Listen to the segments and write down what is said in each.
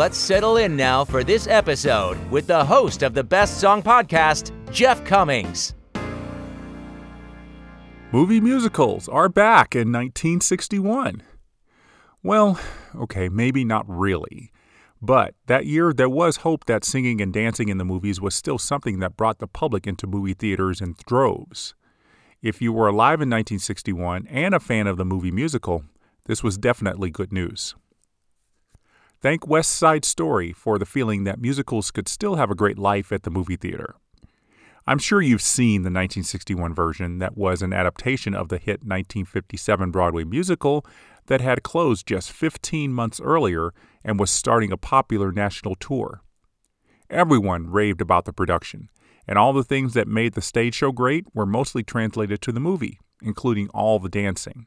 Let's settle in now for this episode with the host of the Best Song Podcast, Jeff Commings. Movie musicals are back in 1961. Well, okay, maybe not really. But that year, there was hope that singing and dancing in the movies was still something that brought the public into movie theaters in droves. If you were alive in 1961 and a fan of the movie musical, this was definitely good news. Thank West Side Story for the feeling that musicals could still have a great life at the movie theater. I'm sure you've seen the 1961 version that was an adaptation of the hit 1957 Broadway musical that had closed just 15 months earlier and was starting a popular national tour. Everyone raved about the production, and all the things that made the stage show great were mostly translated to the movie, including all the dancing.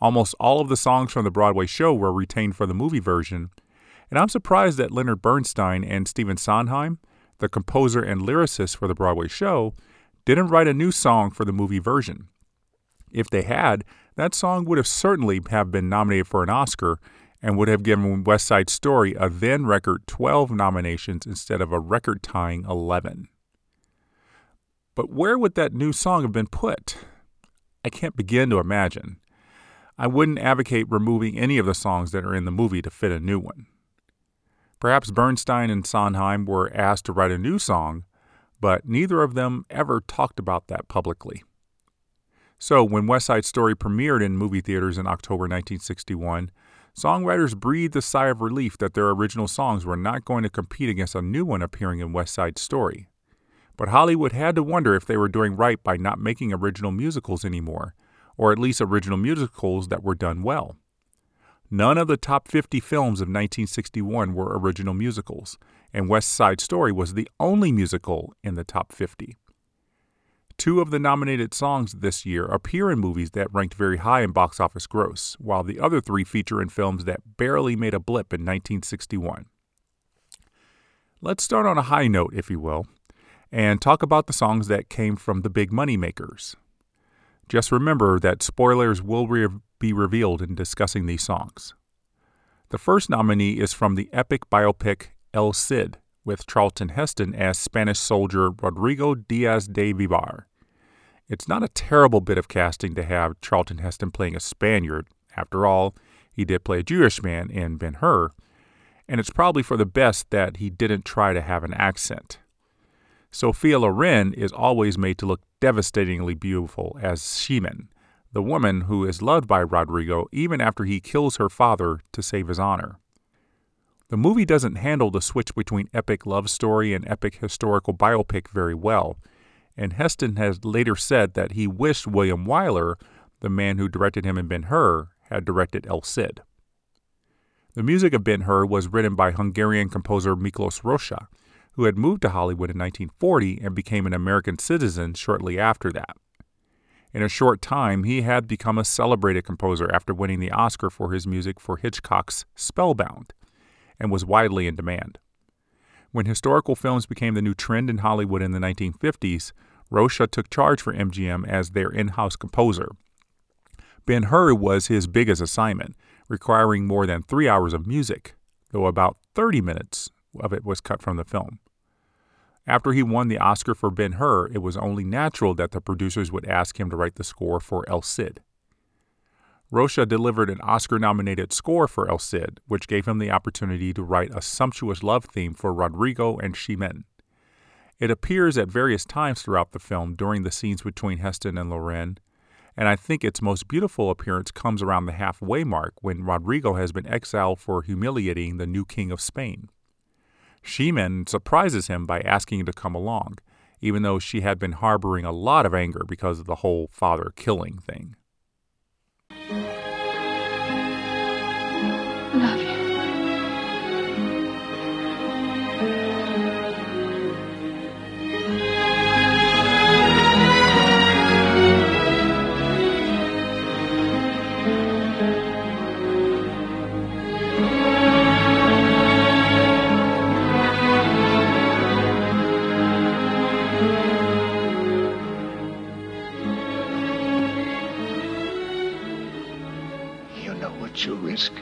Almost all of the songs from the Broadway show were retained for the movie version, and I'm surprised that Leonard Bernstein and Stephen Sondheim, the composer and lyricist for the Broadway show, didn't write a new song for the movie version. If they had, that song would have certainly have been nominated for an Oscar and would have given West Side Story a then record 12 nominations instead of a record tying 11. But where would that new song have been put? I can't begin to imagine. I wouldn't advocate removing any of the songs that are in the movie to fit a new one. Perhaps Bernstein and Sondheim were asked to write a new song, but neither of them ever talked about that publicly. So, when West Side Story premiered in movie theaters in October 1961, songwriters breathed a sigh of relief that their original songs were not going to compete against a new one appearing in West Side Story. But Hollywood had to wonder if they were doing right by not making original musicals anymore, or at least original musicals that were done well. None of the top 50 films of 1961 were original musicals, and West Side Story was the only musical in the top 50. Two of the nominated songs this year appear in movies that ranked very high in box office gross, while the other three feature in films that barely made a blip in 1961. Let's start on a high note, if you will, and talk about the songs that came from the big money makers. Just remember that spoilers will re- be revealed in discussing these songs. The first nominee is from the epic biopic El Cid, with Charlton Heston as Spanish soldier Rodrigo Diaz de Vivar. It's not a terrible bit of casting to have Charlton Heston playing a Spaniard. After all, he did play a Jewish man in Ben Hur, and it's probably for the best that he didn't try to have an accent. Sophia Loren is always made to look devastatingly beautiful as Ximena, the woman who is loved by Rodrigo even after he kills her father to save his honor. The movie doesn't handle the switch between epic love story and epic historical biopic very well, and Heston has later said that he wished William Wyler, the man who directed him in Ben Hur, had directed El Cid. The music of Ben Hur was written by Hungarian composer Miklos Rozsa, who had moved to Hollywood in 1940 and became an American citizen shortly after that. In a short time, he had become a celebrated composer after winning the Oscar for his music for Hitchcock's Spellbound and was widely in demand. When historical films became the new trend in Hollywood in the 1950s, Rozsa took charge for MGM as their in house composer. Ben Hur was his biggest assignment, requiring more than three hours of music, though about 30 minutes of it was cut from the film. After he won the Oscar for Ben Hur, it was only natural that the producers would ask him to write the score for El Cid. Rozsa delivered an Oscar nominated score for El Cid, which gave him the opportunity to write a sumptuous love theme for Rodrigo and Ximena. It appears at various times throughout the film during the scenes between Heston and Loren, and I think its most beautiful appearance comes around the halfway mark when Rodrigo has been exiled for humiliating the new king of Spain. Ximena surprises him by asking him to come along, even though she had been harboring a lot of anger because of the whole father killing thing. risk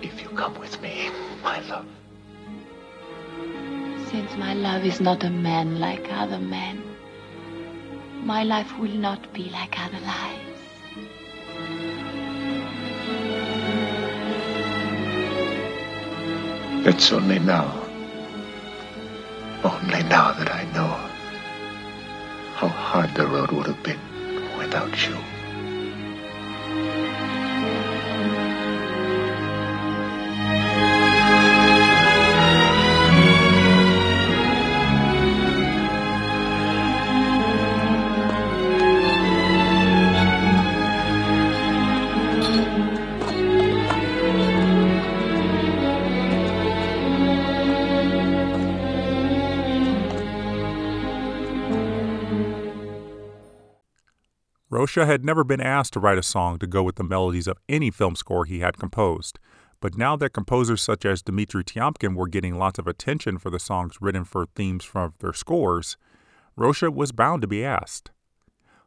if you come with me, my love. Since my love is not a man like other men, my life will not be like other lives. It's only now, only now that I know how hard the road would have been without you. Rozsa had never been asked to write a song to go with the melodies of any film score he had composed, but now that composers such as Dmitri Tiomkin were getting lots of attention for the songs written for themes from their scores, Rozsa was bound to be asked.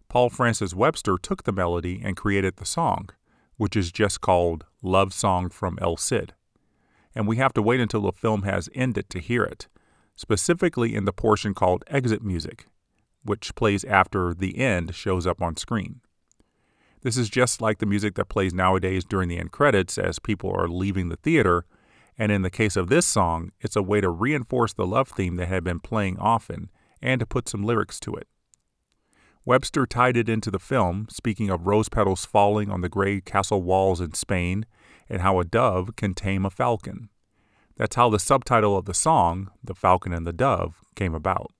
Paul Francis Webster took the melody and created the song, which is just called Love Song from El Cid. And we have to wait until the film has ended to hear it, specifically in the portion called Exit Music, which plays after the end shows up on screen. This is just like the music that plays nowadays during the end credits as people are leaving the theater, and in the case of this song, it's a way to reinforce the love theme that had been playing often and to put some lyrics to it. Webster tied it into the film, speaking of rose petals falling on the gray castle walls in Spain and how a dove can tame a falcon. That's how the subtitle of the song, The Falcon and the Dove, came about.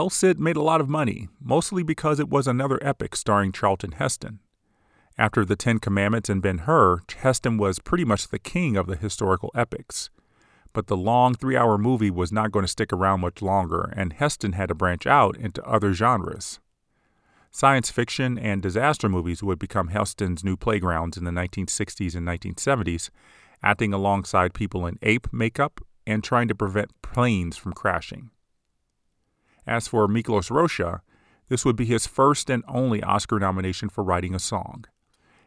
El Cid made a lot of money, mostly because it was another epic starring Charlton Heston. After The Ten Commandments and Ben Hur, Heston was pretty much the king of the historical epics. But the long three hour movie was not going to stick around much longer, and Heston had to branch out into other genres. Science fiction and disaster movies would become Heston's new playgrounds in the 1960s and 1970s, acting alongside people in ape makeup and trying to prevent planes from crashing. As for Miklos Rozsa, this would be his first and only Oscar nomination for writing a song.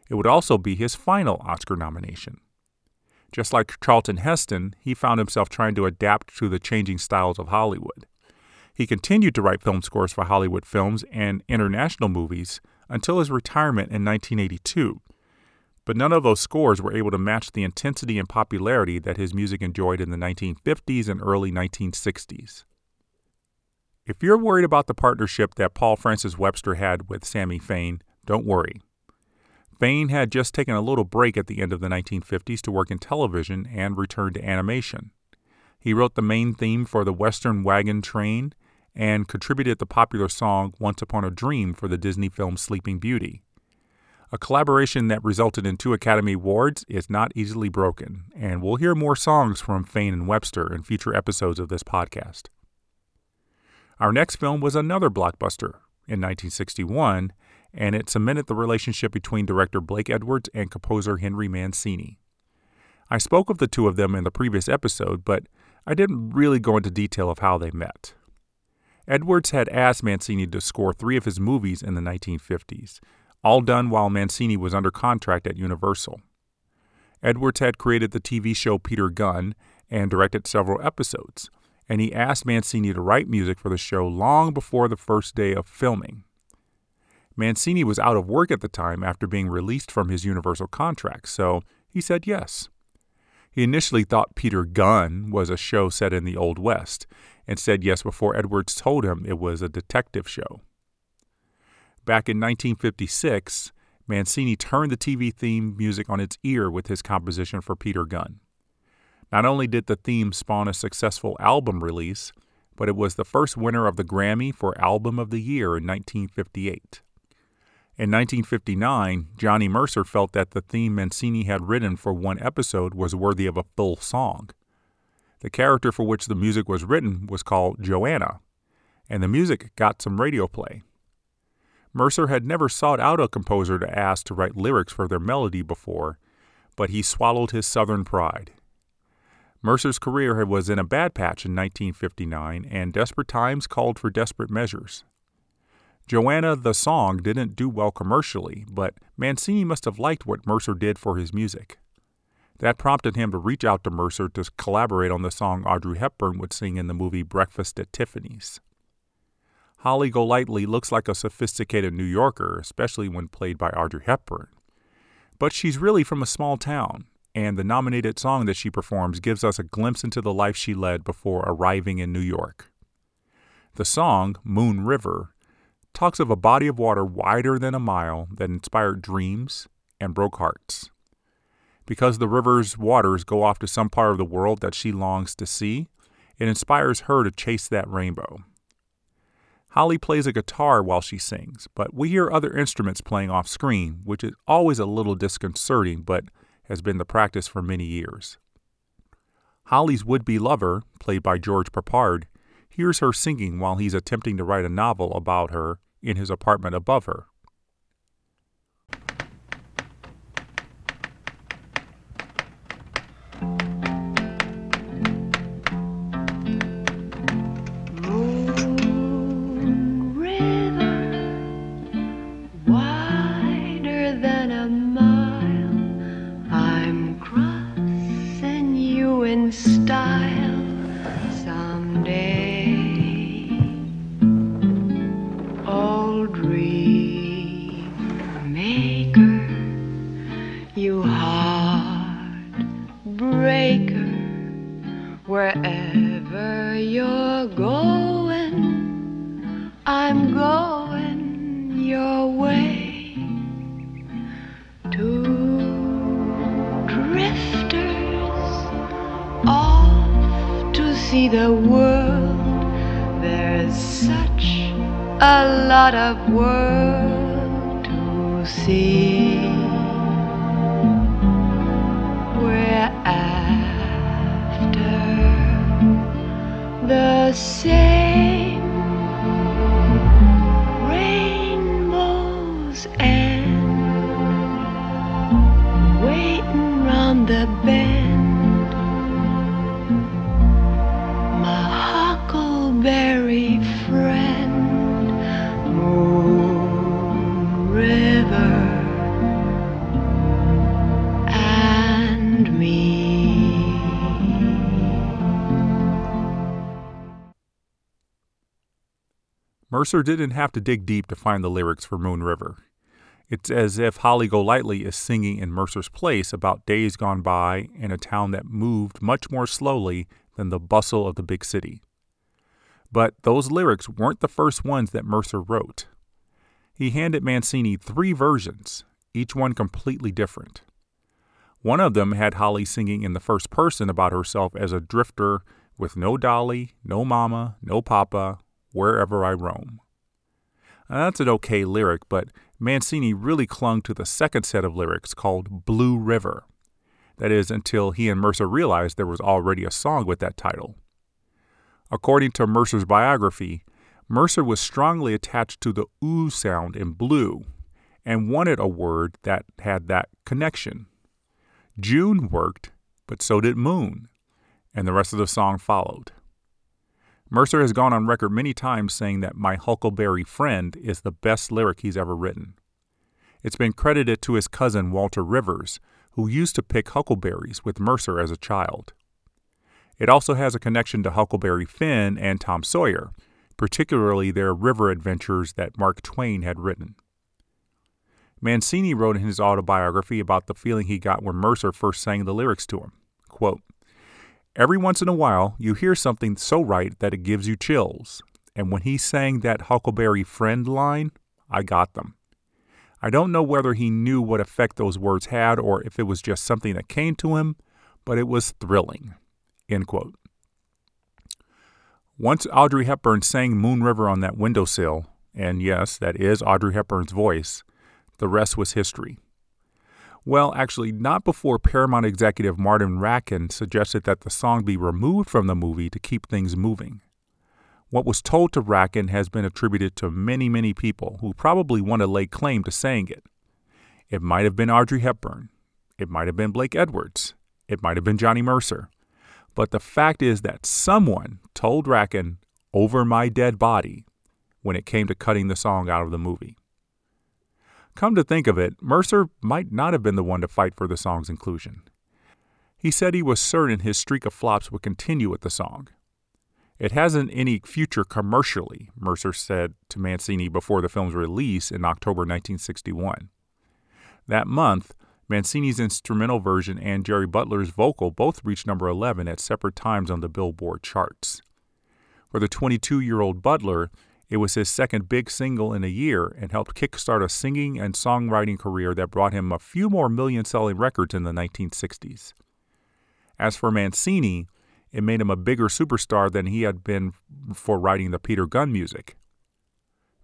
It would also be his final Oscar nomination. Just like Charlton Heston, he found himself trying to adapt to the changing styles of Hollywood. He continued to write film scores for Hollywood films and international movies until his retirement in 1982. But none of those scores were able to match the intensity and popularity that his music enjoyed in the 1950s and early 1960s. If you're worried about the partnership that Paul Francis Webster had with Sammy Fain, don't worry. Fain had just taken a little break at the end of the 1950s to work in television and return to animation. He wrote the main theme for the Western Wagon Train and contributed the popular song Once Upon a Dream for the Disney film Sleeping Beauty. A collaboration that resulted in two Academy Awards is not easily broken, and we'll hear more songs from Fain and Webster in future episodes of this podcast. Our next film was another blockbuster in 1961, and it cemented the relationship between director Blake Edwards and composer Henry Mancini. I spoke of the two of them in the previous episode, but I didn't really go into detail of how they met. Edwards had asked Mancini to score three of his movies in the 1950s, all done while Mancini was under contract at Universal. Edwards had created the TV show Peter Gunn and directed several episodes, and he asked Mancini to write music for the show long before the first day of filming. Mancini was out of work at the time after being released from his Universal contract, so he said yes. He initially thought Peter Gunn was a show set in the Old West and said yes before Edwards told him it was a detective show. Back in 1956, Mancini turned the TV theme music on its ear with his composition for Peter Gunn. Not only did the theme spawn a successful album release, but it was the first winner of the Grammy for Album of the Year in 1958. In 1959, Johnny Mercer felt that the theme Mancini had written for one episode was worthy of a full song. The character for which the music was written was called Joanna, and the music got some radio play. Mercer had never sought out a composer to ask to write lyrics for their melody before, but he swallowed his southern pride. Mercer's career was in a bad patch in 1959, and desperate times called for desperate measures. Joanna the song didn't do well commercially, but Mancini must have liked what Mercer did for his music. That prompted him to reach out to Mercer to collaborate on the song Audrey Hepburn would sing in the movie Breakfast at Tiffany's. Holly Golightly looks like a sophisticated New Yorker, especially when played by Audrey Hepburn. But she's really from a small town, and the nominated song that she performs gives us a glimpse into the life she led before arriving in New York. The song, Moon River, talks of a body of water wider than a mile that inspired dreams and broke hearts. Because the river's waters go off to some part of the world that she longs to see, it inspires her to chase that rainbow. Holly plays a guitar while she sings, but we hear other instruments playing off screen, which is always a little disconcerting but has been the practice for many years. Holly's would be lover, played by George Peppard, hears her singing while he's attempting to write a novel about her in his apartment above her. same. Rainbows and Mercer didn't have to dig deep to find the lyrics for Moon River. It's as if Holly Golightly is singing in Mercer's place about days gone by in a town that moved much more slowly than the bustle of the big city. But those lyrics weren't the first ones that Mercer wrote. He handed Mancini three versions, each one completely different. One of them had Holly singing in the first person about herself as a drifter with no dolly, no mama, no papa, wherever I roam. Now, that's an okay lyric, but Mancini really clung to the second set of lyrics called Blue River. That is, until he and Mercer realized there was already a song with that title. According to Mercer's biography, Mercer was strongly attached to the oo sound in blue and wanted a word that had that connection. June worked, but so did Moon, and the rest of the song followed. Mercer has gone on record many times saying that My Huckleberry Friend is the best lyric he's ever written. It's been credited to his cousin Walter Rivers, who used to pick huckleberries with Mercer as a child. It also has a connection to Huckleberry Finn and Tom Sawyer, particularly their river adventures that Mark Twain had written. Mancini wrote in his autobiography about the feeling he got when Mercer first sang the lyrics to him. Quote, Every once in a while, you hear something so right that it gives you chills. And when he sang that Huckleberry Friend line, I got them. I don't know whether he knew what effect those words had or if it was just something that came to him, but it was thrilling. End quote. Once Audrey Hepburn sang Moon River on that windowsill, and yes, that is Audrey Hepburn's voice, the rest was history. Well, actually, not before Paramount executive Martin Rackin suggested that the song be removed from the movie to keep things moving. What was told to Rackin has been attributed to many, many people who probably want to lay claim to saying it. It might have been Audrey Hepburn. It might have been Blake Edwards. It might have been Johnny Mercer. But the fact is that someone told Rackin over my dead body when it came to cutting the song out of the movie. Come to think of it, Mercer might not have been the one to fight for the song's inclusion. He said he was certain his streak of flops would continue with the song. It hasn't any future commercially, Mercer said to Mancini before the film's release in October 1961. That month, Mancini's instrumental version and Jerry Butler's vocal both reached number 11 at separate times on the Billboard charts. For the 22 year old Butler, it was his second big single in a year and helped kickstart a singing and songwriting career that brought him a few more million selling records in the 1960s. As for Mancini, it made him a bigger superstar than he had been for writing the Peter Gunn music.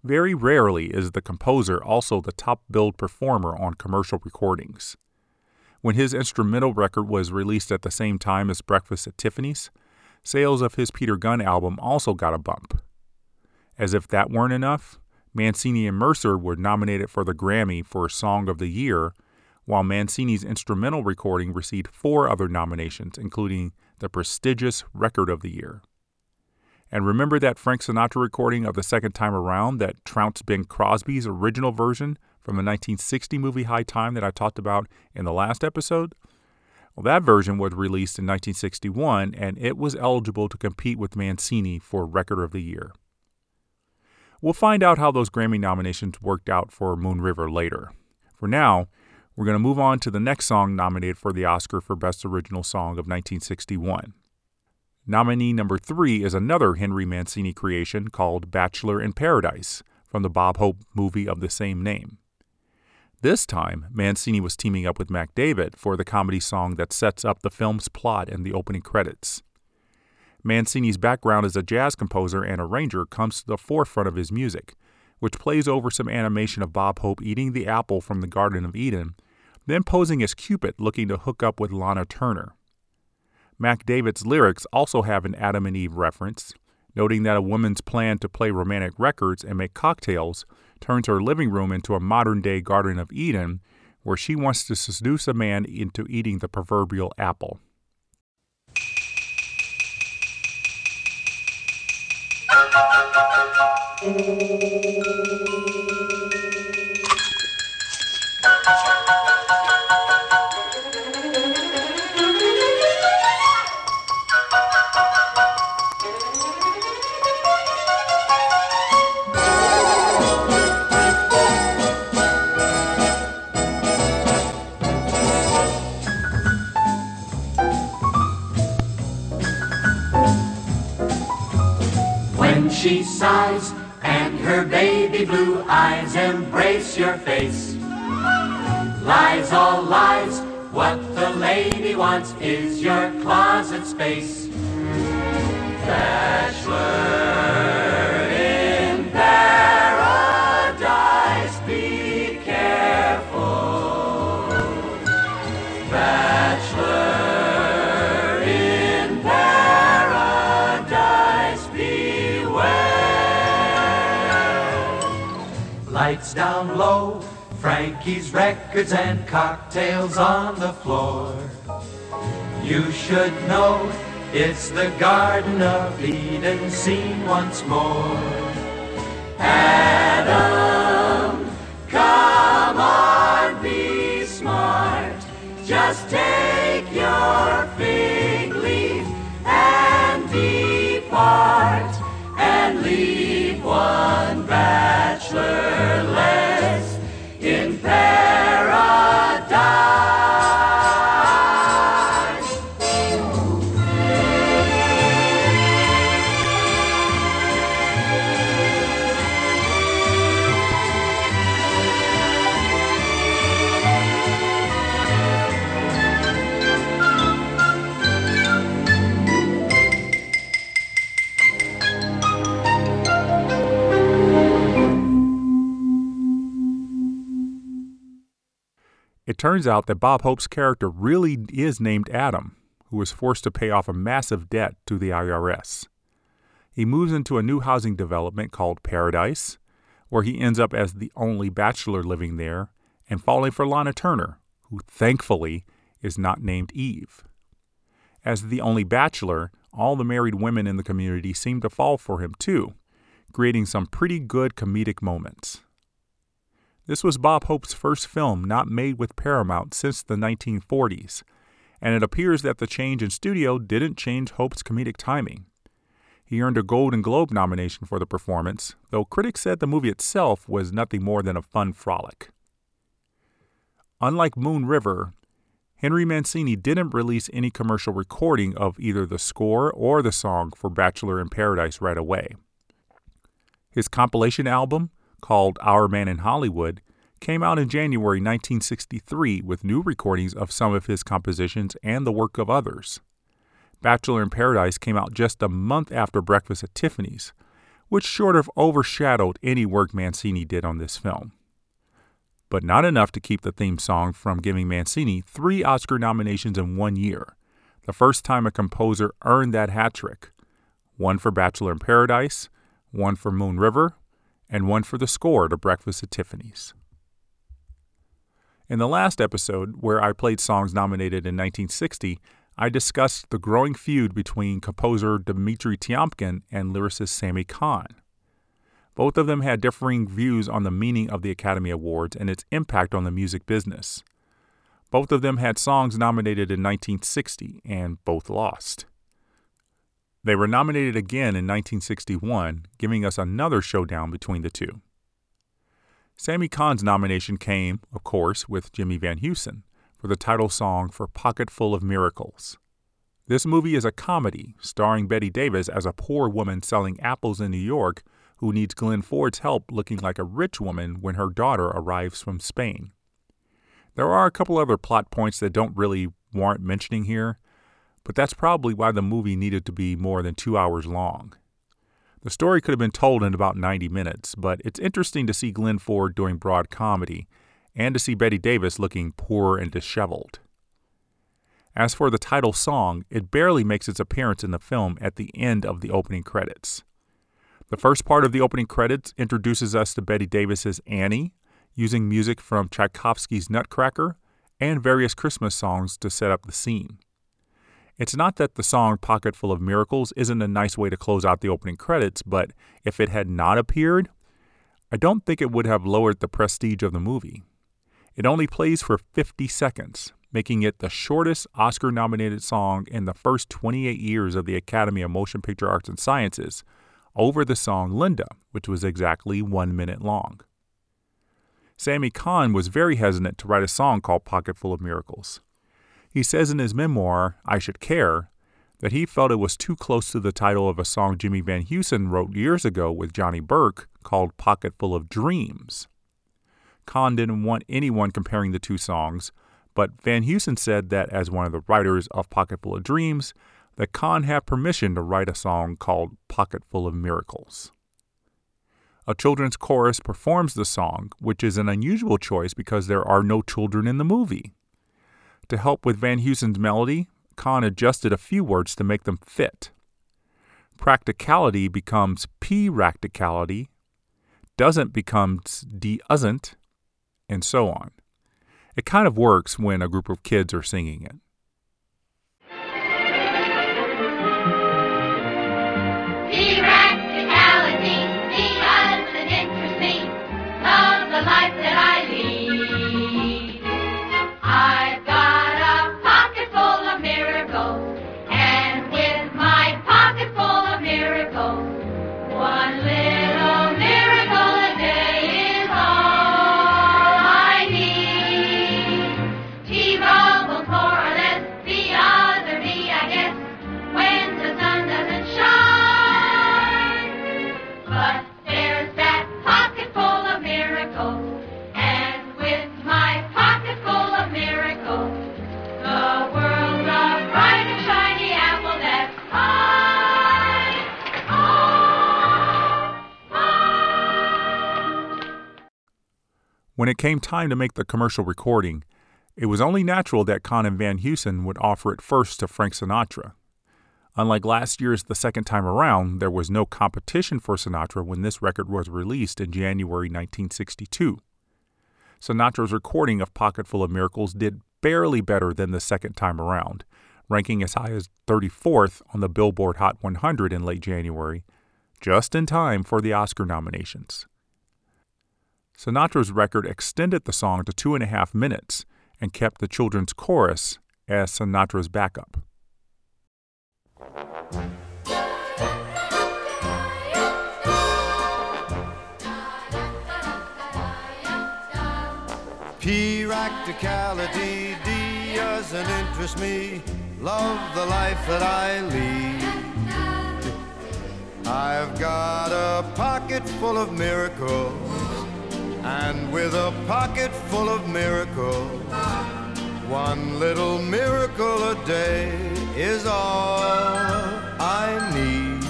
Very rarely is the composer also the top billed performer on commercial recordings. When his instrumental record was released at the same time as Breakfast at Tiffany's, sales of his Peter Gunn album also got a bump. As if that weren't enough, Mancini and Mercer were nominated for the Grammy for Song of the Year, while Mancini's instrumental recording received four other nominations, including the prestigious Record of the Year. And remember that Frank Sinatra recording of the second time around that trounced Bing Crosby's original version from the 1960 movie High Time that I talked about in the last episode? Well, that version was released in 1961 and it was eligible to compete with Mancini for Record of the Year. We'll find out how those Grammy nominations worked out for Moon River later. For now, we're going to move on to the next song nominated for the Oscar for Best Original Song of 1961. Nominee number three is another Henry Mancini creation called Bachelor in Paradise from the Bob Hope movie of the same name. This time, Mancini was teaming up with Mack David for the comedy song that sets up the film's plot and the opening credits. Mancini's background as a jazz composer and arranger comes to the forefront of his music, which plays over some animation of Bob Hope eating the apple from the Garden of Eden, then posing as Cupid looking to hook up with Lana Turner. Mack David's lyrics also have an Adam and Eve reference, noting that a woman's plan to play romantic records and make cocktails turns her living room into a modern day Garden of Eden where she wants to seduce a man into eating the proverbial apple. She sighs her baby blue eyes embrace your face. Lies, all lies. What the lady wants is your closet space. Bachelor Down low, Frankie's records and cocktails on the floor. You should know it's the Garden of Eden seen once more. Adam, turns out that Bob Hope's character really is named Adam, who was forced to pay off a massive debt to the IRS. He moves into a new housing development called Paradise, where he ends up as the only bachelor living there and falling for Lana Turner, who thankfully is not named Eve. As the only bachelor, all the married women in the community seem to fall for him too, creating some pretty good comedic moments. This was Bob Hope's first film not made with Paramount since the 1940s, and it appears that the change in studio didn't change Hope's comedic timing. He earned a Golden Globe nomination for the performance, though critics said the movie itself was nothing more than a fun frolic. Unlike Moon River, Henry Mancini didn't release any commercial recording of either the score or the song for Bachelor in Paradise right away. His compilation album, called Our Man in Hollywood, came out in January 1963 with new recordings of some of his compositions and the work of others. Bachelor in Paradise came out just a month after Breakfast at Tiffany's, which sort of overshadowed any work Mancini did on this film. But not enough to keep the theme song from giving Mancini three Oscar nominations in one year, the first time a composer earned that hat trick one for Bachelor in Paradise, one for Moon River, and one for the score to Breakfast at Tiffany's. In the last episode, where I played songs nominated in 1960, I discussed the growing feud between composer Dmitri Tiomkin and lyricist Sammy Cahn. Both of them had differing views on the meaning of the Academy Awards and its impact on the music business. Both of them had songs nominated in 1960, and both lost. They were nominated again in 1961, giving us another showdown between the two. Sammy Cahn's nomination came, of course, with Jimmy Van Heusen for the title song for Pocket Full of Miracles. This movie is a comedy starring Bette Davis as a poor woman selling apples in New York who needs Glenn Ford's help looking like a rich woman when her daughter arrives from Spain. There are a couple other plot points that don't really warrant mentioning here, but that's probably why the movie needed to be more than two hours long. The story could have been told in about 90 minutes, but it's interesting to see Glenn Ford doing broad comedy and to see Bette Davis looking poor and disheveled. As for the title song, it barely makes its appearance in the film at the end of the opening credits. The first part of the opening credits introduces us to Bette Davis's Annie, using music from Tchaikovsky's Nutcracker and various Christmas songs to set up the scene. It's not that the song Pocket Full of Miracles isn't a nice way to close out the opening credits, but if it had not appeared, I don't think it would have lowered the prestige of the movie. It only plays for 50 seconds, making it the shortest Oscar nominated song in the first 28 years of the Academy of Motion Picture Arts and Sciences, over the song Linda, which was exactly one minute long. Sammy Cahn was very hesitant to write a song called Pocket Full of Miracles. He says in his memoir, I Should Care, that he felt it was too close to the title of a song Jimmy Van Heusen wrote years ago with Johnny Burke called Pocket Full of Dreams. Cahn didn't want anyone comparing the two songs, but Van Heusen said that as one of the writers of Pocketful of Dreams, that Cahn had permission to write a song called Pocketful of Miracles. A children's chorus performs the song, which is an unusual choice because there are no children in the movie. To help with Van Heusen's melody, Cahn adjusted a few words to make them fit. Practicality becomes P-racticality, doesn't becomes de-usn't, and so on. It kind of works when a group of kids are singing it. When it came time to make the commercial recording, it was only natural that and Van Heusen would offer it first to Frank Sinatra. Unlike last year's The Second Time Around, there was no competition for Sinatra when this record was released in January 1962. Sinatra's recording of Pocketful of Miracles did barely better than The Second Time Around, ranking as high as 34th on the Billboard Hot 100 in late January, just in time for the Oscar nominations. Sinatra's record extended the song to two and a half minutes and kept the children's chorus as Sinatra's backup. Practicality D doesn't interest me. Love the life that I lead. I've got a pocket full of miracles and with a pocket full of miracles, one little miracle a day is all I need.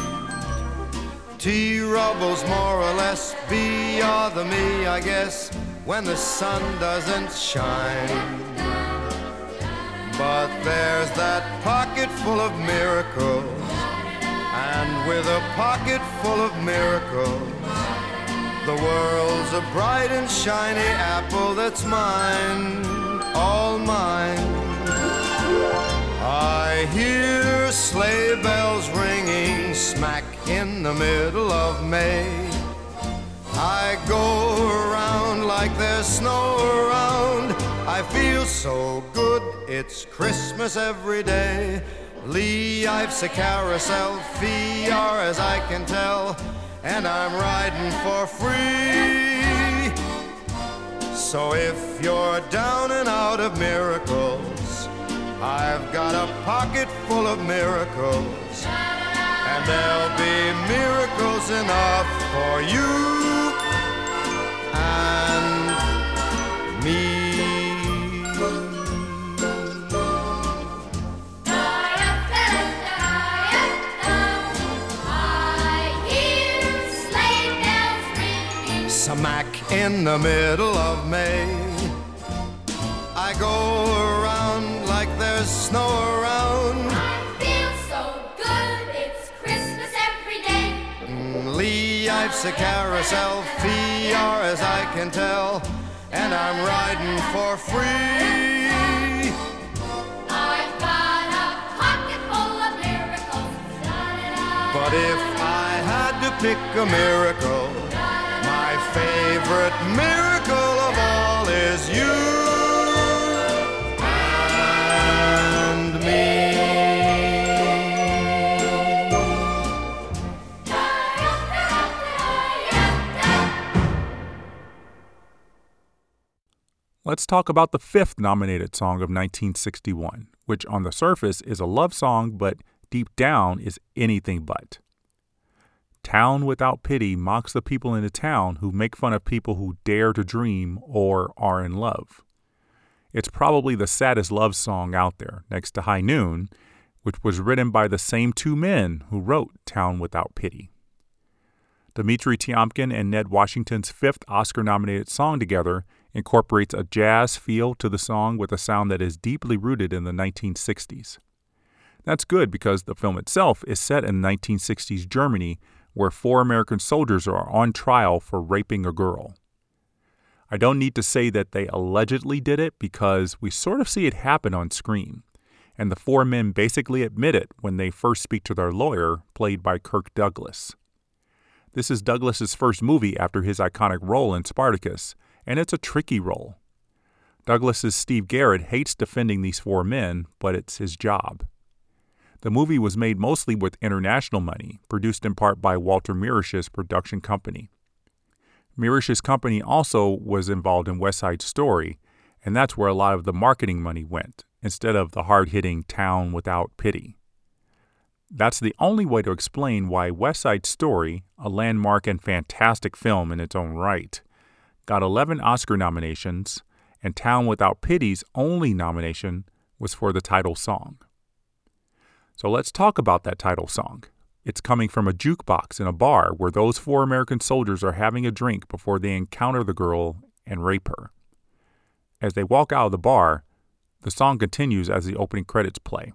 T Rubble's more or less be or the me, I guess, when the sun doesn't shine. But there's that pocket full of miracles, and with a pocket full of miracles, the world's a bright and shiny apple that's mine, all mine. I hear sleigh bells ringing smack in the middle of May. I go around like there's snow around. I feel so good, it's Christmas every day. Lee, I've a carousel, fee, as I can tell and I'm riding for free. So if you're down and out of miracles, I've got a pocket full of miracles, and there'll be miracles enough for you in the middle of May. I go around like there's snow around. I feel so good, it's Christmas every day. Mm, Lee, I've a carousel fee, or as I can tell, and I'm riding for free. I've got a pocket full of miracles. But if I had to pick a miracle, favorite miracle of all is you. Let's talk about the fifth nominated song of 1961, which on the surface is a love song, but deep down is anything but. Town Without Pity mocks the people in the town who make fun of people who dare to dream or are in love. It's probably the saddest love song out there, next to High Noon, which was written by the same two men who wrote Town Without Pity. Dmitri Tiomkin and Ned Washington's fifth Oscar nominated song together incorporates a jazz feel to the song with a sound that is deeply rooted in the 1960s. That's good because the film itself is set in 1960s Germany where four American soldiers are on trial for raping a girl. I don't need to say that they allegedly did it because we sort of see it happen on screen, and the four men basically admit it when they first speak to their lawyer, played by Kirk Douglas. This is Douglas's first movie after his iconic role in Spartacus, and it's a tricky role. Douglas's Steve Garrett hates defending these four men, but it's his job. The movie was made mostly with international money, produced in part by Walter Mirisch's production company. Mirisch's company also was involved in West Side Story, and that's where a lot of the marketing money went, instead of the hard hitting Town Without Pity. That's the only way to explain why West Side Story, a landmark and fantastic film in its own right, got 11 Oscar nominations, and Town Without Pity's only nomination was for the title song. So let's talk about that title song. It's coming from a jukebox in a bar where those four American soldiers are having a drink before they encounter the girl and rape her. As they walk out of the bar, the song continues as the opening credits play.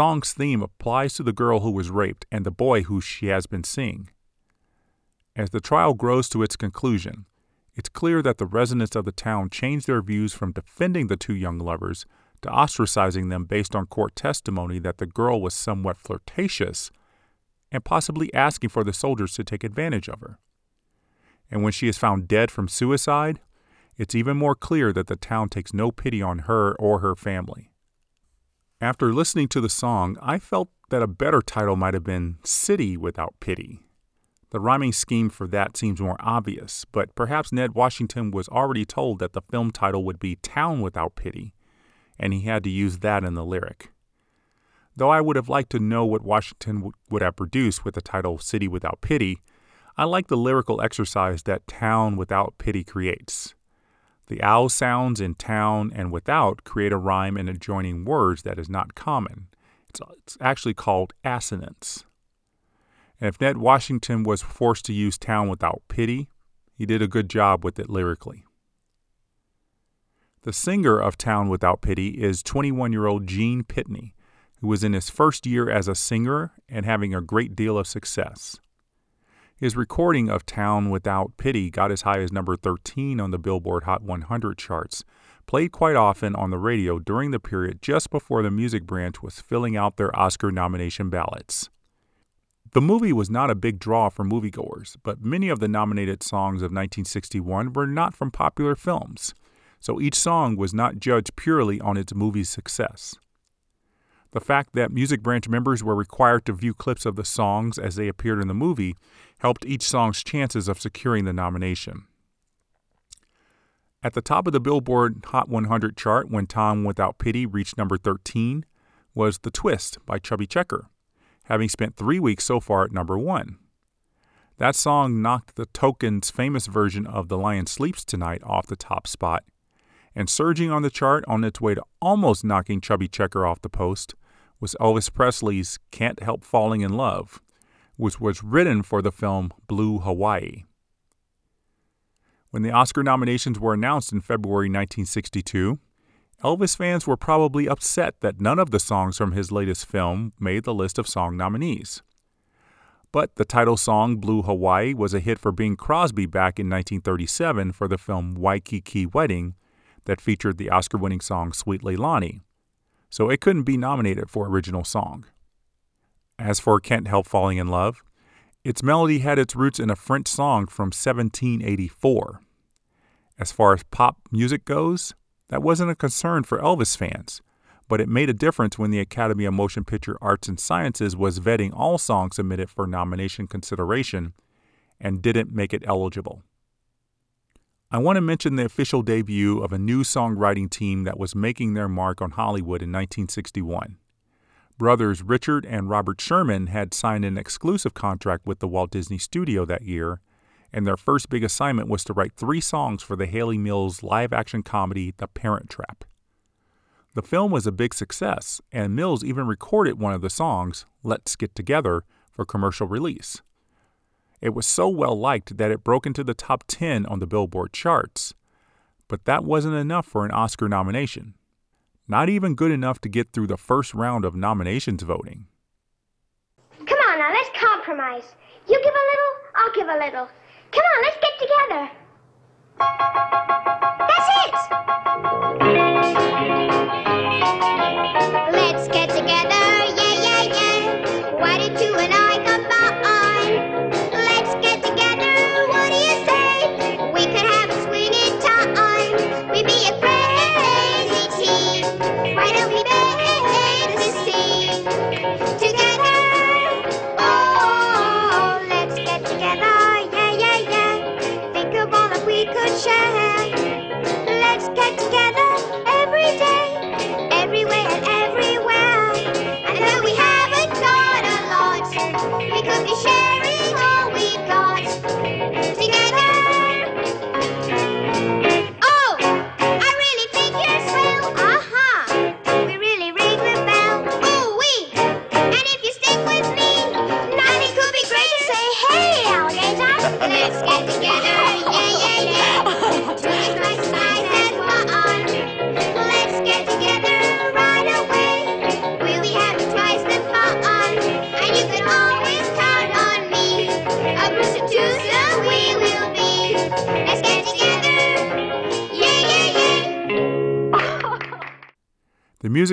Song's theme applies to the girl who was raped and the boy who she has been seeing. As the trial grows to its conclusion, it's clear that the residents of the town changed their views from defending the two young lovers to ostracizing them based on court testimony that the girl was somewhat flirtatious and possibly asking for the soldiers to take advantage of her. And when she is found dead from suicide, It's even more clear that the town takes no pity on her or her family. After listening to the song, I felt that a better title might have been City Without Pity. The rhyming scheme for that seems more obvious, but perhaps Ned Washington was already told that the film title would be Town Without Pity, and he had to use that in the lyric. Though I would have liked to know what Washington would have produced with the title City Without Pity, I like the lyrical exercise that Town Without Pity creates. The owl sounds in town and without create a rhyme in adjoining words that is not common. It's, it's actually called assonance. And if Ned Washington was forced to use town without pity, he did a good job with it lyrically. The singer of Town Without Pity is 21 year old Gene Pitney, who was in his first year as a singer and having a great deal of success. His recording of Town Without Pity got as high as number 13 on the Billboard Hot 100 charts, played quite often on the radio during the period just before the music branch was filling out their Oscar nomination ballots. The movie was not a big draw for moviegoers, but many of the nominated songs of 1961 were not from popular films, so each song was not judged purely on its movie's success. The fact that Music Branch members were required to view clips of the songs as they appeared in the movie helped each song's chances of securing the nomination. At the top of the Billboard Hot 100 chart when Town Without Pity reached number 13 was The Twist by Chubby Checker, having spent three weeks so far at number one. That song knocked the Tokens' famous version of The Lion Sleeps Tonight off the top spot, and surging on the chart on its way to almost knocking Chubby Checker off the post was Elvis Presley's Can't Help Falling in Love, which was written for the film Blue Hawaii. When the Oscar nominations were announced in February 1962, Elvis fans were probably upset that none of the songs from his latest film made the list of song nominees. But the title song Blue Hawaii was a hit for Bing Crosby back in 1937 for the film Waikiki Wedding that featured the Oscar winning song Sweet Leilani, so it couldn't be nominated for Original Song. As for Can't Help Falling in Love, its melody had its roots in a French song from 1784. As far as pop music goes, that wasn't a concern for Elvis fans, but it made a difference when the Academy of Motion Picture Arts and Sciences was vetting all songs submitted for nomination consideration and didn't make it eligible. I want to mention the official debut of a new songwriting team that was making their mark on Hollywood in 1961. Brothers Richard and Robert Sherman had signed an exclusive contract with the Walt Disney Studio that year, and their first big assignment was to write three songs for the Hayley Mills live action comedy The Parent Trap. The film was a big success, and Mills even recorded one of the songs, Let's Get Together, for commercial release. It was so well liked that it broke into the top 10 on the Billboard charts. But that wasn't enough for an Oscar nomination. Not even good enough to get through the first round of nominations voting. Come on now, let's compromise. You give a little, I'll give a little. Come on, let's get together. That's it.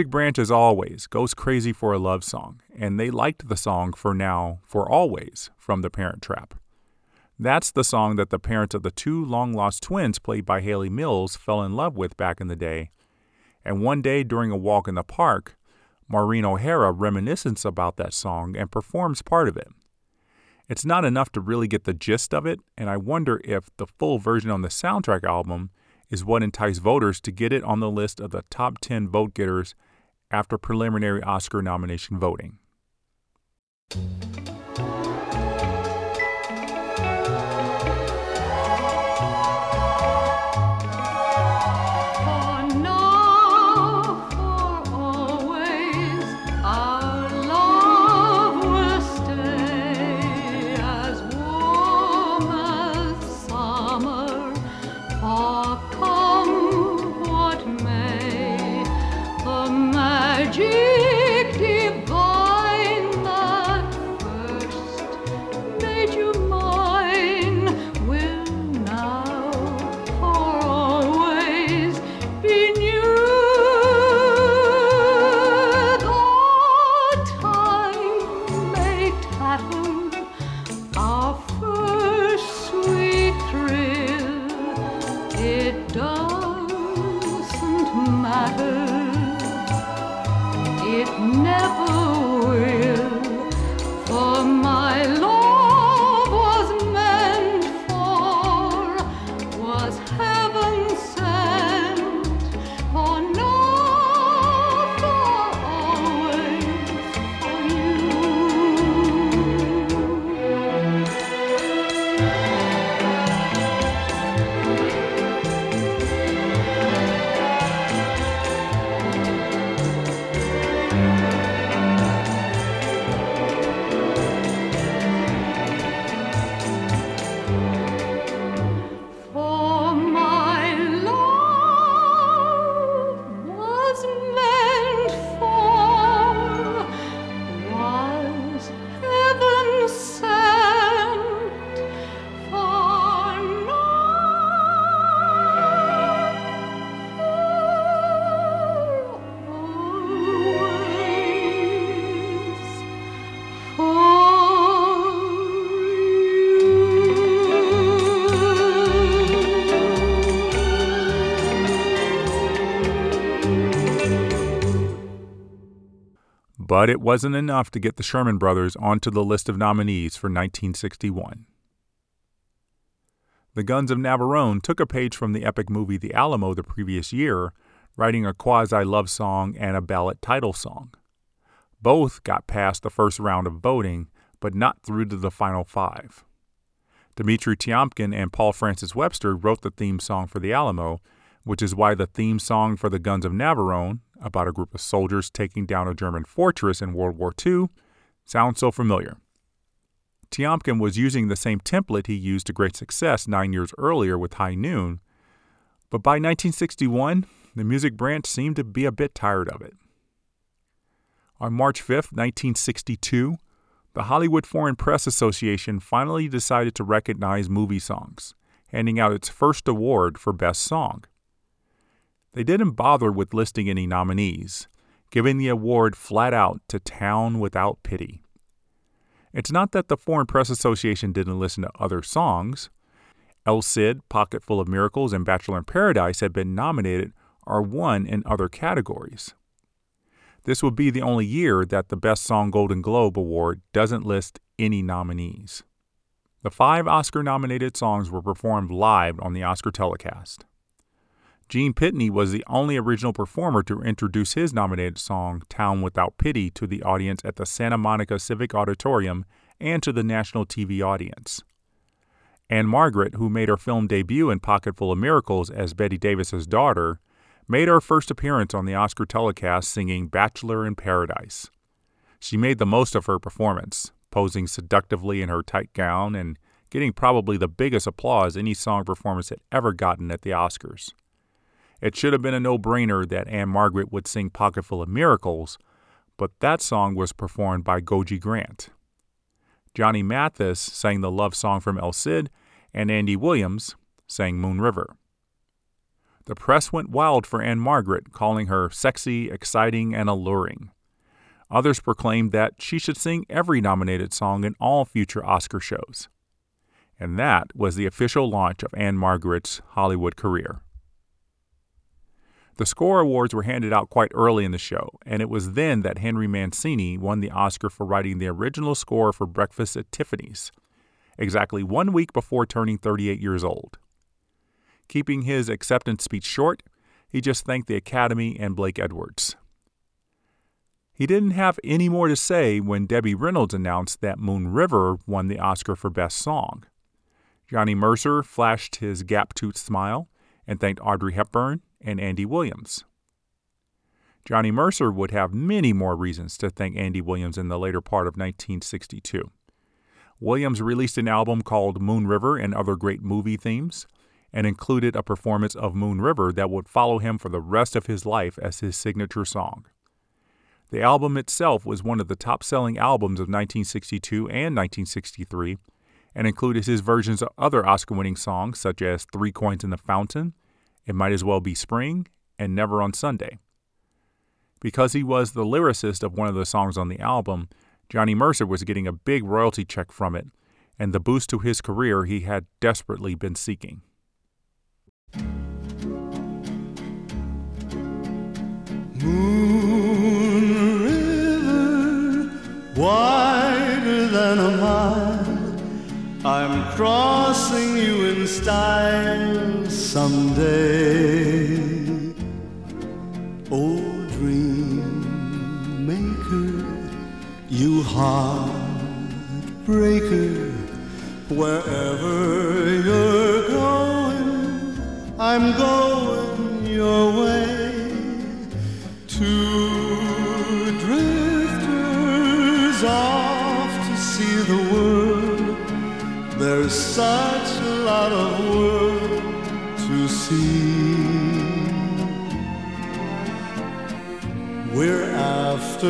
Music branch, as always, goes crazy for a love song, and they liked the song For Now, For Always from The Parent Trap. That's the song that the parents of the two long lost twins, played by Hayley Mills, fell in love with back in the day. And one day during a walk in the park, Maureen O'Hara reminisces about that song and performs part of it. It's not enough to really get the gist of it, and I wonder if the full version on the soundtrack album is what enticed voters to get it on the list of the top 10 vote getters after preliminary Oscar nomination voting. But it wasn't enough to get the Sherman Brothers onto the list of nominees for 1961. The Guns of Navarone took a page from the epic movie The Alamo the previous year, writing a quasi love song and a ballad title song. Both got past the first round of voting, but not through to the final five. Dmitri Tiomkin and Paul Francis Webster wrote the theme song for The Alamo, which is why the theme song for The Guns of Navarone, about a group of soldiers taking down a German fortress in World War II, sounds so familiar. Tiomkin was using the same template he used to great success nine years earlier with High Noon, but by 1961, the music branch seemed to be a bit tired of it. On March 5, 1962, the Hollywood Foreign Press Association finally decided to recognize movie songs, handing out its first award for Best Song. They didn't bother with listing any nominees, giving the award flat out to Town Without Pity. It's not that the Foreign Press Association didn't listen to other songs. El Cid, Pocket Full of Miracles, and Bachelor in Paradise had been nominated or won in other categories. This would be the only year that the Best Song Golden Globe Award doesn't list any nominees. The five Oscar nominated songs were performed live on the Oscar telecast. Gene Pitney was the only original performer to introduce his nominated song, Town Without Pity, to the audience at the Santa Monica Civic Auditorium and to the national TV audience. Ann-Margret who made her film debut in Pocketful of Miracles as Bette Davis's daughter, made her first appearance on the Oscar telecast singing Bachelor in Paradise. She made the most of her performance, posing seductively in her tight gown and getting probably the biggest applause any song performance had ever gotten at the Oscars. It should have been a no brainer that Ann-Margret would sing Pocketful of Miracles, but that song was performed by Gogi Grant. Johnny Mathis sang the love song from El Cid, and Andy Williams sang Moon River. The press went wild for Ann-Margret, calling her sexy, exciting, and alluring. Others proclaimed that she should sing every nominated song in all future Oscar shows. And that was the official launch of Ann-Margret's Hollywood career. The score awards were handed out quite early in the show, and it was then that Henry Mancini won the Oscar for writing the original score for Breakfast at Tiffany's, exactly one week before turning 38 years old. Keeping his acceptance speech short, he just thanked the Academy and Blake Edwards. He didn't have any more to say when Debbie Reynolds announced that Moon River won the Oscar for Best Song. Johnny Mercer flashed his gap toothed smile and thanked Audrey Hepburn and Andy Williams. Johnny Mercer would have many more reasons to thank Andy Williams in the later part of 1962. Williams released an album called Moon River and Other Great Movie Themes and included a performance of Moon River that would follow him for the rest of his life as his signature song. The album itself was one of the top selling albums of 1962 and 1963 and included his versions of other Oscar winning songs such as Three Coins in the Fountain it Might As Well Be Spring, and Never on Sunday. Because he was the lyricist of one of the songs on the album, Johnny Mercer was getting a big royalty check from it, and the boost to his career he had desperately been seeking. Moon River, wider than a mile. I'm crossing you in style someday. Oh, dream maker, you heartbreaker, wherever you're going, I'm going your way. Two drifters off to see the world. There's such a lot of world We're after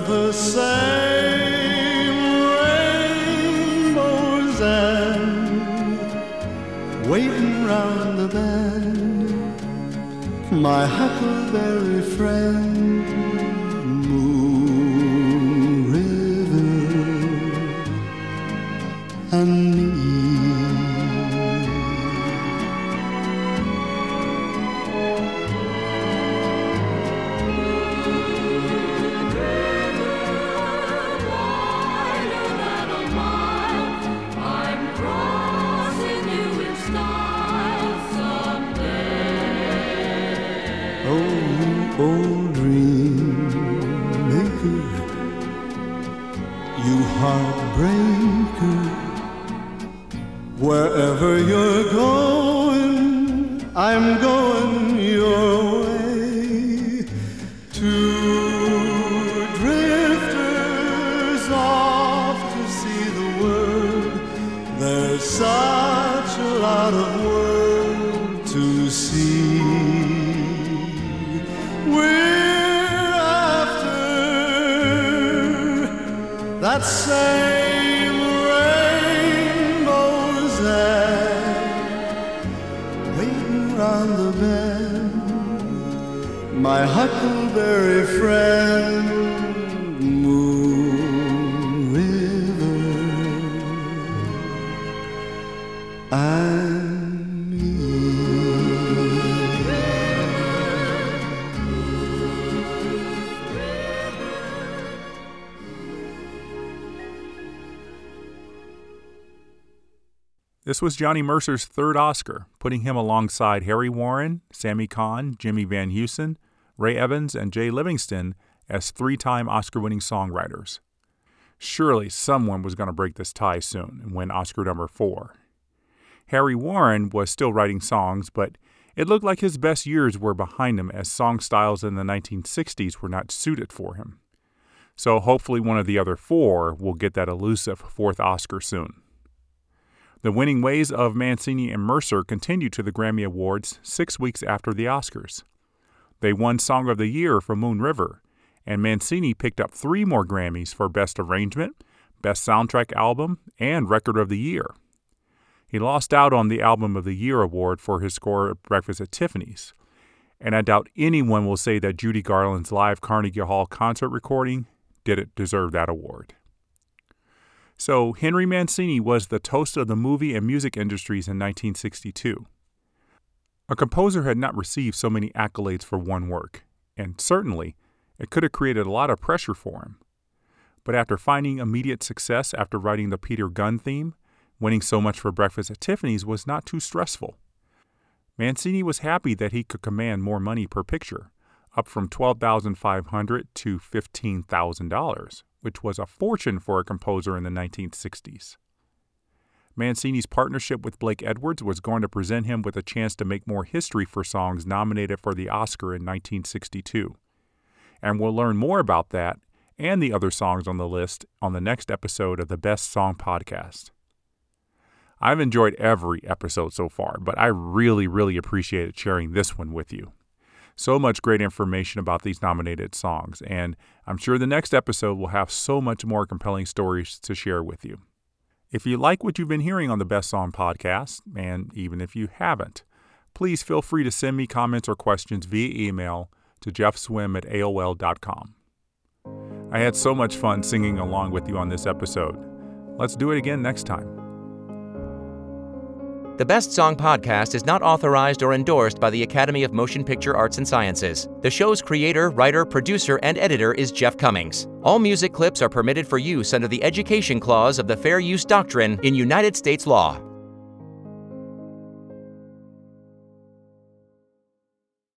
the same rainbows and waiting round the bend. My huckleberry friend, going, I'm going your way. Two drifters off to see the world. There's such a lot of world to see. We're after that same My huckleberry friend, Moon River, and. This was Johnny Mercer's third Oscar, putting him alongside Harry Warren, Sammy Cahn, Jimmy Van Heusen, Ray Evans, and Jay Livingston as three time Oscar winning songwriters. Surely someone was going to break this tie soon and win Oscar number four. Harry Warren was still writing songs, but it looked like his best years were behind him as song styles in the 1960s were not suited for him. So hopefully one of the other four will get that elusive fourth Oscar soon. The winning ways of Mancini and Mercer continued to the Grammy Awards six weeks after the Oscars. They won Song of the Year for Moon River, and Mancini picked up three more Grammys for Best Arrangement, Best Soundtrack Album, and Record of the Year. He lost out on the Album of the Year award for his score at Breakfast at Tiffany's, and I doubt anyone will say that Judy Garland's live Carnegie Hall concert recording didn't deserve that award. So, Henry Mancini was the toast of the movie and music industries in 1962. A composer had not received so many accolades for one work, and certainly it could have created a lot of pressure for him. But after finding immediate success after writing the Peter Gunn theme, winning so much for Breakfast at Tiffany's was not too stressful. Mancini was happy that he could command more money per picture, up from 12,500 to $15,000, which was a fortune for a composer in the 1960s. Mancini's partnership with Blake Edwards was going to present him with a chance to make more history for songs nominated for the Oscar in 1962. And we'll learn more about that and the other songs on the list on the next episode of the Best Song Podcast. I've enjoyed every episode so far, but I really, really appreciated sharing this one with you. So much great information about these nominated songs, and I'm sure the next episode will have so much more compelling stories to share with you. If you like what you've been hearing on the Best Song podcast, and even if you haven't, please feel free to send me comments or questions via email to jeffswim at AOL.com. I had so much fun singing along with you on this episode. Let's do it again next time. The Best Song podcast is not authorized or endorsed by the Academy of Motion Picture Arts and Sciences. The show's creator, writer, producer, and editor is Jeff Commings. All music clips are permitted for use under the Education Clause of the Fair Use Doctrine in United States law.